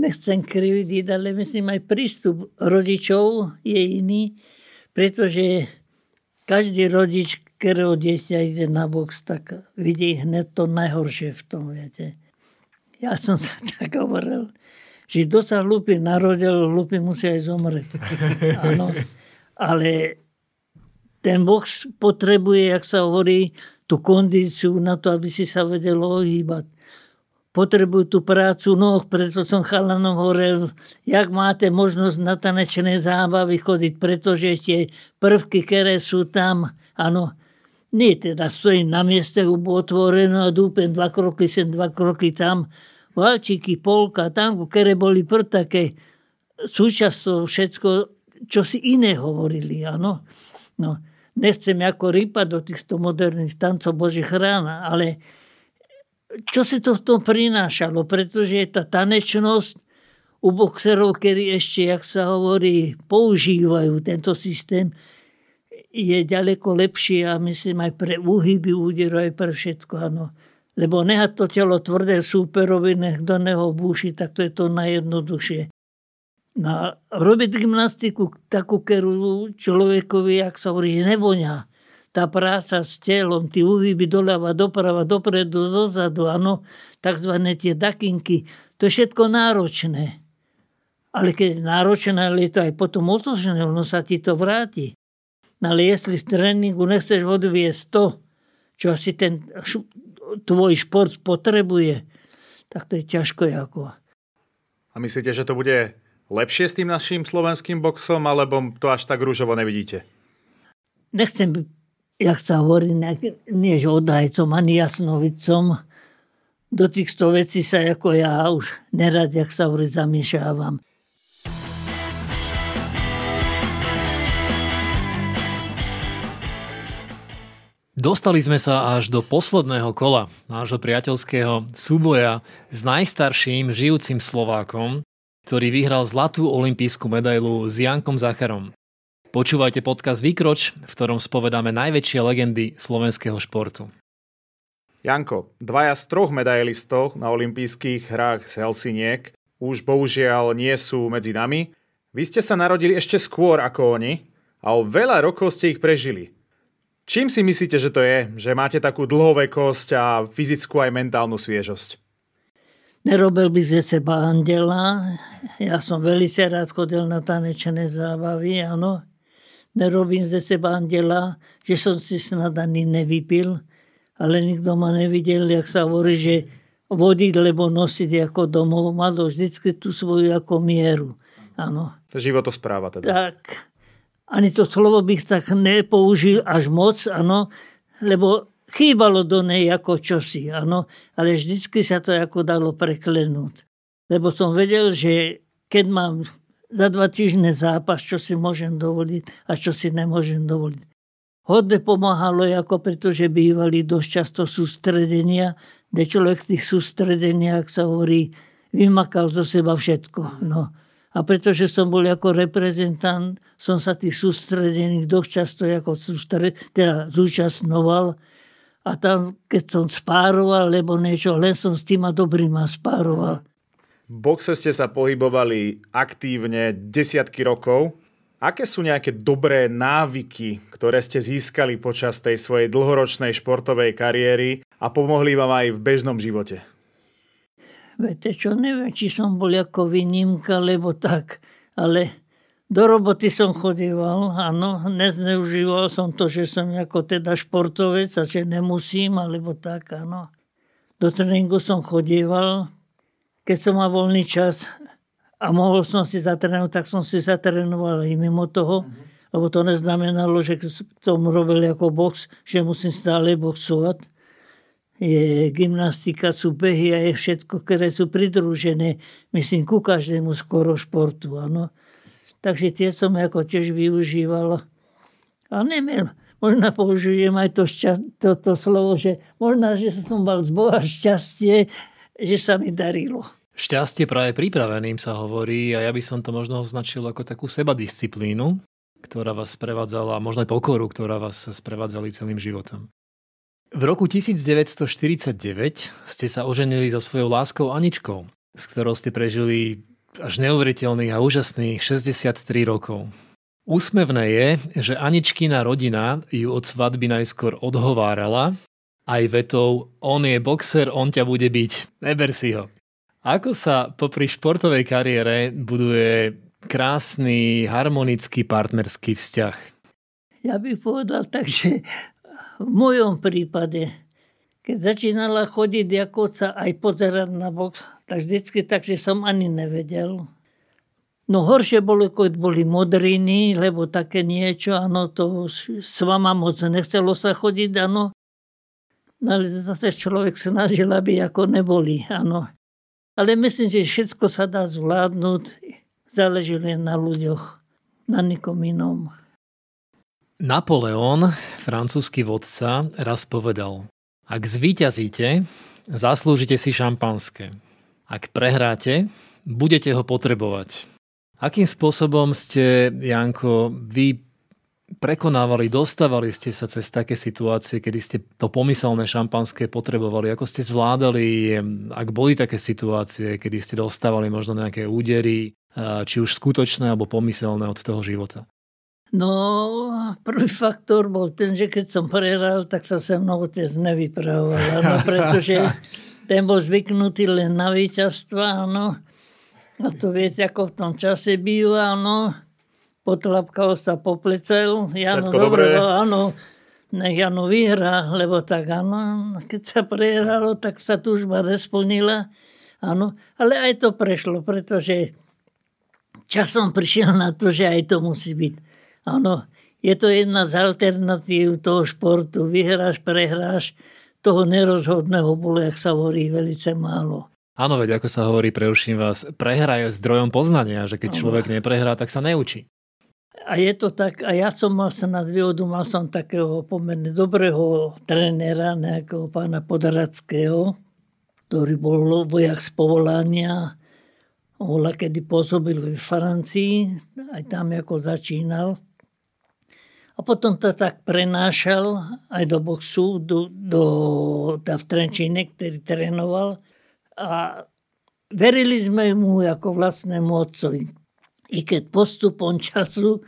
Speaker 1: Nechcem krividiť, ale myslím aj prístup rodičov je iný, pretože každý rodič, ktorého dieťa ide na box, tak vidí hneď to najhoršie v tom, viete. Ja som sa [laughs] tak hovoril, že kto sa hlúpy narodil, hlúpy musí aj zomrieť. [laughs] Áno. Ale ten box potrebuje, jak sa hovorí, tú kondíciu na to, aby si sa vedelo ohýbať. Potrebujú tú prácu noh, preto som chalanom hovoril, jak máte možnosť na tanečné zábavy chodiť, pretože tie prvky, ktoré sú tam, áno, nie teda stojím na mieste, hubu otvorenú a dúpem dva kroky sem, dva kroky tam, valčíky, polka, tango, ktoré boli pr také súčasťou všetko, čo si iné hovorili, áno. No, nechcem ako rýpať do týchto moderných tancov Božích rána, ale čo si to v tom prinášalo, pretože tá tanečnosť u boxerov, ktorí ešte, jak sa hovorí, používajú tento systém, je ďaleko lepšie a myslím aj pre úhyby úderu, aj pre všetko, áno. Lebo nehať to telo tvrdé súperovi, nech do neho búši, tak to je to najjednoduchšie. No, robiť gymnastiku takú, ktorú človekovi, jak sa hovorí, nevoňa. Tá práca s telom, tí uhyby doľava, doprava, dopredu, dozadu, áno, takzvané tie dakinky, to je všetko náročné. Ale keď je náročné, ale je to aj potom otočné, ono sa ti to vráti. Ale jestli v tréningu nechceš odviesť to, čo asi ten tvoj šport potrebuje, tak to je ťažko ako.
Speaker 2: A myslíte, že to bude lepšie s tým našim slovenským boxom, alebo to až tak rúžovo nevidíte?
Speaker 1: Nechcem, jak sa hovorí, nie že odhajcom ani jasnovicom. Do týchto vecí sa ako ja už nerad, jak sa hovorí, zamiešávam.
Speaker 3: Dostali sme sa až do posledného kola nášho priateľského súboja s najstarším žijúcim Slovákom, ktorý vyhral zlatú olimpijskú medailu s Jankom Zacharom. Počúvajte podcast Vykroč, v ktorom spovedáme najväčšie legendy slovenského športu.
Speaker 2: Janko, dvaja z troch medailistov na olympijských hrách z Helsiniek už bohužiaľ nie sú medzi nami. Vy ste sa narodili ešte skôr ako oni a o veľa rokov ste ich prežili. Čím si myslíte, že to je, že máte takú dlhovekosť a fyzickú aj mentálnu sviežosť?
Speaker 1: Nerobil by ze seba andela. Ja som veľmi rád chodil na tanečné zábavy, áno nerobím ze seba andela, že som si snad ani nevypil, ale nikto ma nevidel, jak sa hovorí, že vodiť, lebo nosiť ako domov, malo vždycky tú svoju ako mieru.
Speaker 2: To životospráva teda.
Speaker 1: Tak. Ani to slovo bych tak nepoužil až moc, áno, lebo chýbalo do nej ako čosi, áno, ale vždycky sa to ako dalo preklenúť. Lebo som vedel, že keď mám za dva týždne zápas, čo si môžem dovoliť a čo si nemôžem dovoliť. Hodne pomáhalo, ako pretože bývali dosť často sústredenia, kde človek v tých sústredeniach sa hovorí, vymakal zo seba všetko. No. A pretože som bol ako reprezentant, som sa tých sústredení dosť často ako sústred, teda zúčastnoval. A tam, keď som spároval, lebo niečo, len som s týma dobrýma spároval.
Speaker 2: Boxe ste sa pohybovali aktívne desiatky rokov. Aké sú nejaké dobré návyky, ktoré ste získali počas tej svojej dlhoročnej športovej kariéry a pomohli vám aj v bežnom živote?
Speaker 1: Viete čo, neviem, či som bol ako výnimka, lebo tak, ale do roboty som chodíval, áno, nezneužíval som to, že som ako teda športovec a že nemusím, alebo tak, áno. Do tréningu som chodíval, keď som mal voľný čas a mohol som si zatrénovať, tak som si zatrénoval aj mimo toho, mm-hmm. lebo to neznamenalo, že som robil ako box, že musím stále boxovať. Je gymnastika, sú behy a je všetko, ktoré sú pridružené, myslím, ku každému skoro športu. Ano. Takže tie som ako tiež využíval. A neviem, možno použijem aj to, šťa, to, to slovo, že možno, že som mal z Boha šťastie, že sa mi darilo.
Speaker 3: Šťastie práve pripraveným sa hovorí a ja by som to možno označil ako takú sebadisciplínu, ktorá vás sprevádzala, možno aj pokoru, ktorá vás sprevádzali celým životom. V roku 1949 ste sa oženili so svojou láskou Aničkou, s ktorou ste prežili až neuveriteľných a úžasných 63 rokov. Úsmevné je, že Aničkina rodina ju od svadby najskôr odhovárala aj vetou on je boxer, on ťa bude byť, neber si ho. Ako sa popri športovej kariére buduje krásny, harmonický partnerský vzťah?
Speaker 1: Ja bych povedal tak, že v mojom prípade, keď začínala chodiť sa aj pozerať na box, tak vždycky tak, že som ani nevedel. No horšie bolo, keď boli modriny, lebo také niečo, áno, to s vama moc nechcelo sa chodiť, áno. No ale zase človek snažil, aby ako neboli, áno. Ale myslím, že všetko sa dá zvládnuť, záleží len na ľuďoch, na nikom inom.
Speaker 3: Napoleon, francúzsky vodca, raz povedal, ak zvíťazíte, zaslúžite si šampanské. Ak prehráte, budete ho potrebovať. Akým spôsobom ste, Janko, vy prekonávali, dostávali ste sa cez také situácie, kedy ste to pomyselné šampanské potrebovali? Ako ste zvládali, ak boli také situácie, kedy ste dostávali možno nejaké údery, či už skutočné alebo pomyselné od toho života?
Speaker 1: No, prvý faktor bol ten, že keď som prehral, tak sa se mnou otec nevypravoval, no, [laughs] pretože ten bol zvyknutý len na víťazstva, áno. A to viete, ako v tom čase býva, áno potlapkal sa po plecel. Jano, dobre, áno, nech Jano vyhrá, lebo tak áno, keď sa prehralo, tak sa túžba nesplnila. Áno, ale aj to prešlo, pretože časom prišiel na to, že aj to musí byť. Áno, je to jedna z alternatív toho športu. Vyhráš, prehráš, toho nerozhodného bolo, jak sa hovorí, velice málo.
Speaker 3: Áno, veď ako sa hovorí, preuším vás, prehra je zdrojom poznania, že keď človek neprehrá, tak sa neučí.
Speaker 1: A je to tak, a ja som mal sa nad výhodu, mal som takého pomerne dobrého trénera, nejakého pána Podarackého, ktorý bol vojak z povolania. On kedy pôsobil v Francii, aj tam ako začínal. A potom to tak prenášal aj do boxu, do, do, do v Trenčine, ktorý trénoval. A verili sme mu ako vlastnému otcovi. I keď postupom času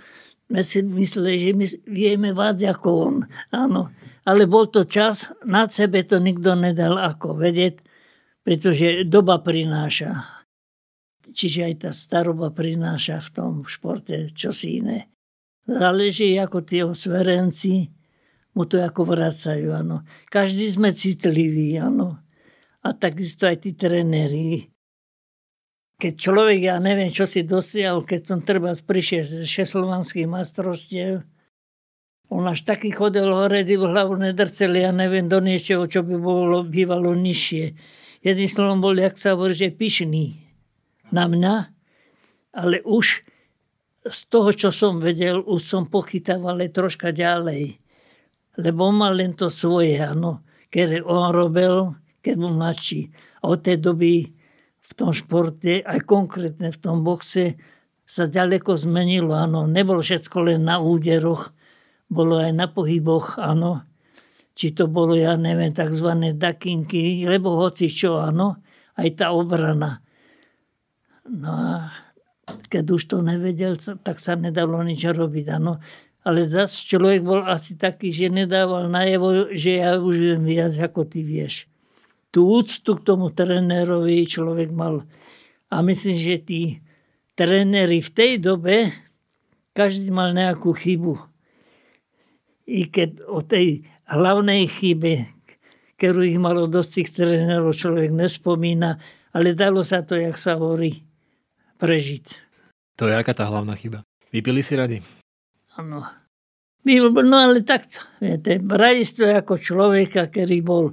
Speaker 1: sme si mysleli, že my vieme viac ako on. Áno. Ale bol to čas, nad sebe to nikto nedal ako vedieť, pretože doba prináša. Čiže aj tá staroba prináša v tom športe čosi iné. Záleží, ako tie osverenci mu to ako vracajú. Áno. Každý sme citliví, áno. A takisto aj tí trenéri keď človek, ja neviem, čo si dosiahol, keď som treba prišiel z šeslovanských mastrovstiev, on až taký chodil hore, v hlavu nedrceli, ja neviem, do niečoho, čo by bolo, bývalo nižšie. Jedným slovom bol, jak sa hovorí, že pyšný na mňa, ale už z toho, čo som vedel, už som pochytával ale troška ďalej. Lebo on mal len to svoje, áno, keď on robil, keď bol mladší. Od tej doby v tom športe, aj konkrétne v tom boxe, sa ďaleko zmenilo. Áno, nebolo všetko len na úderoch, bolo aj na pohyboch, áno. Či to bolo, ja neviem, tzv. dakinky, lebo hoci čo, áno, aj tá obrana. No a keď už to nevedel, tak sa nedalo nič robiť, áno. Ale zase človek bol asi taký, že nedával najevo, že ja už viem viac, ako ty vieš tú úctu k tomu trénerovi človek mal. A myslím, že tí tréneri v tej dobe, každý mal nejakú chybu. I keď o tej hlavnej chybe, ktorú ich malo dosť tých trénerov, človek nespomína, ale dalo sa to, jak sa hovorí, prežiť.
Speaker 3: To je aká tá hlavná chyba? Vypili si radi?
Speaker 1: Áno. No ale takto, viete, brali to ako človeka, ktorý bol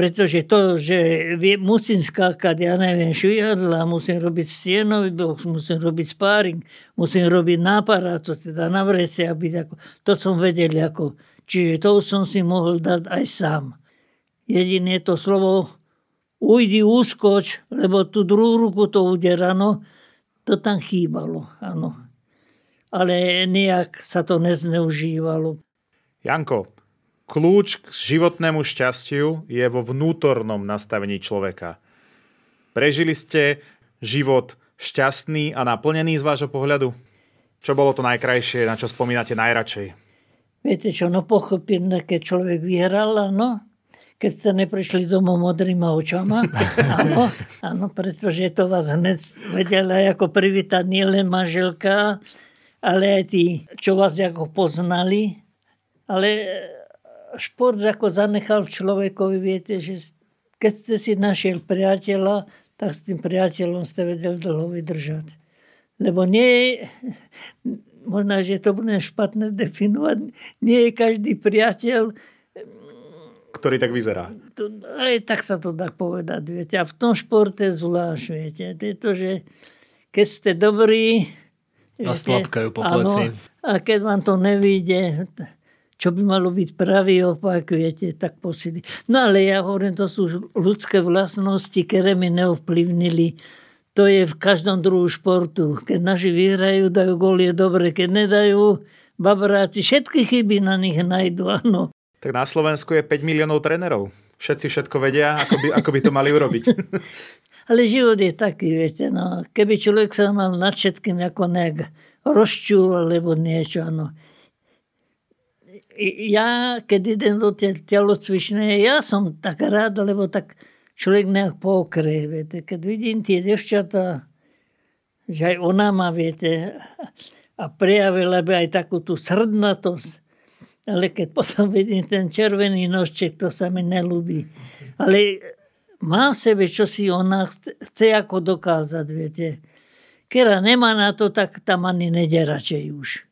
Speaker 1: pretože to, že musím skákať, ja neviem, švihadla, musím robiť stienový box, musím robiť spáring, musím robiť náparát, to teda na vrece, aby ako, to som vedel ako. Čiže to som si mohol dať aj sám. Jediné to slovo ujdi, úskoč, lebo tú druhú ruku to uderano, to tam chýbalo, áno. Ale nejak sa to nezneužívalo.
Speaker 2: Janko, Kľúč k životnému šťastiu je vo vnútornom nastavení človeka. Prežili ste život šťastný a naplnený z vášho pohľadu? Čo bolo to najkrajšie, na čo spomínate najradšej?
Speaker 1: Viete čo, no pochopím, keď človek vyhral, áno, keď ste neprišli domov modrýma očama. [laughs] áno, áno, pretože to vás hneď vedela ako privítať nielen manželka, ale aj tí, čo vás ako poznali. Ale šport ako zanechal človekovi, viete, že keď ste si našiel priateľa, tak s tým priateľom ste vedeli dlho vydržať. Lebo nie [laughs] možno, že to bude špatné definovať, nie je každý priateľ,
Speaker 2: ktorý tak vyzerá.
Speaker 1: To, aj tak sa to dá povedať, viete. A v tom športe zvlášť, viete. Pretože keď ste dobrí...
Speaker 3: A slabkajú po pleci.
Speaker 1: a keď vám to nevíde, čo by malo byť pravý opak, viete, tak posily. No ale ja hovorím, to sú ľudské vlastnosti, ktoré mi neovplyvnili. To je v každom druhu športu. Keď naši vyhrajú, dajú gól, je dobre. Keď nedajú, babráci, všetky chyby na nich najdu, áno.
Speaker 2: Tak na Slovensku je 5 miliónov trénerov. Všetci všetko vedia, ako by, ako by to mali urobiť. [laughs]
Speaker 1: ale život je taký, viete, no. Keby človek sa mal nad všetkým ako nejak rozčul, alebo niečo, áno ja, keď idem do telocvičnej, ja som tak rád, lebo tak človek nejak pokrie, viete. Keď vidím tie devčatá, že aj ona má, viete, a prejavila by aj takú tú srdnatosť. Ale keď potom vidím ten červený nožček, to sa mi nelúbi. Ale má v sebe, čo si ona chce ako dokázať, viete. Kera nemá na to, tak tam ani nede radšej už.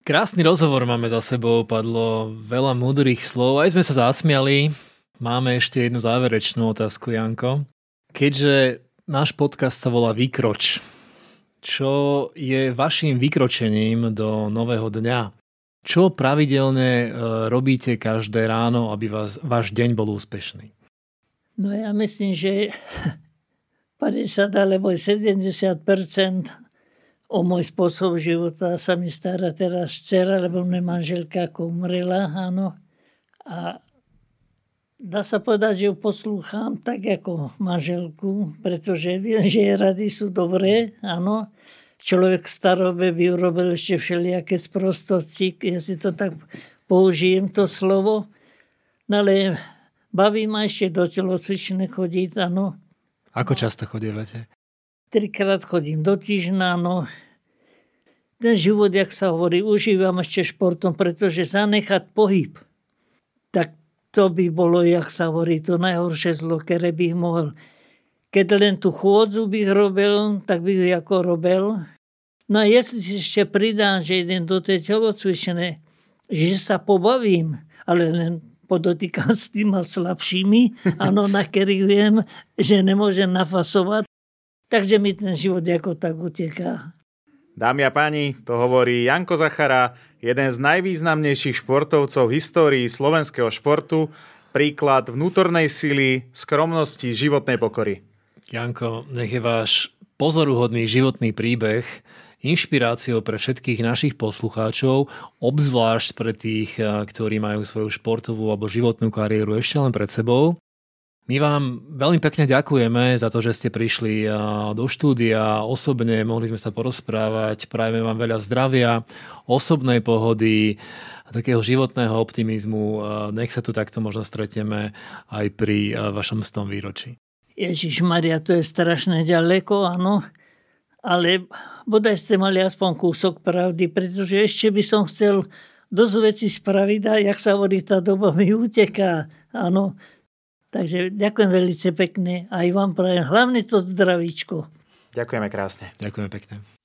Speaker 3: Krásny rozhovor máme za sebou, padlo veľa múdrych slov, aj sme sa zasmiali. Máme ešte jednu záverečnú otázku, Janko. Keďže náš podcast sa volá Vykroč, čo je vašim vykročením do nového dňa? Čo pravidelne e, robíte každé ráno, aby vás, váš deň bol úspešný?
Speaker 1: No ja myslím, že [laughs] 50 alebo 70 o môj spôsob života sa mi stará teraz dcera, lebo mne manželka ako umrela, áno. A dá sa povedať, že ju poslúcham tak ako manželku, pretože viem, že jej rady sú dobré, áno. Človek v starobe by urobil ešte všelijaké sprostosti, ja si to tak použijem, to slovo. No ale baví ma ešte do telocvične chodiť, áno.
Speaker 3: Ako často chodívate?
Speaker 1: Trikrát chodím do týždňa, no. Ten život, jak sa hovorí, užívam ešte športom, pretože zanechať pohyb, tak to by bolo, jak sa hovorí, to najhoršie zlo, ktoré bych mohol. Keď len tú chôdzu bych robil, tak bych ju ako robil. No a jestli si ešte pridám, že idem do tej telocvične, že sa pobavím, ale len podotýkam s tými slabšími, áno, na ktorých viem, že nemôžem nafasovať. Takže mi ten život ako tak uteká.
Speaker 2: Dámy a páni, to hovorí Janko Zachara, jeden z najvýznamnejších športovcov v histórii slovenského športu, príklad vnútornej sily, skromnosti, životnej pokory.
Speaker 3: Janko, nech je váš pozoruhodný životný príbeh inšpiráciou pre všetkých našich poslucháčov, obzvlášť pre tých, ktorí majú svoju športovú alebo životnú kariéru ešte len pred sebou. My vám veľmi pekne ďakujeme za to, že ste prišli do štúdia osobne, mohli sme sa porozprávať, prajeme vám veľa zdravia, osobnej pohody, takého životného optimizmu. Nech sa tu takto možno stretieme aj pri vašom stom výročí.
Speaker 1: Ježiš Maria, to je strašne ďaleko, áno. Ale bodaj ste mali aspoň kúsok pravdy, pretože ešte by som chcel dosť veci spraviť a jak sa hovorí, tá doba mi uteká. Áno, Takže ďakujem veľmi pekne a aj vám prajem hlavne to zdravíčko.
Speaker 2: Ďakujeme krásne.
Speaker 3: Ďakujeme pekne.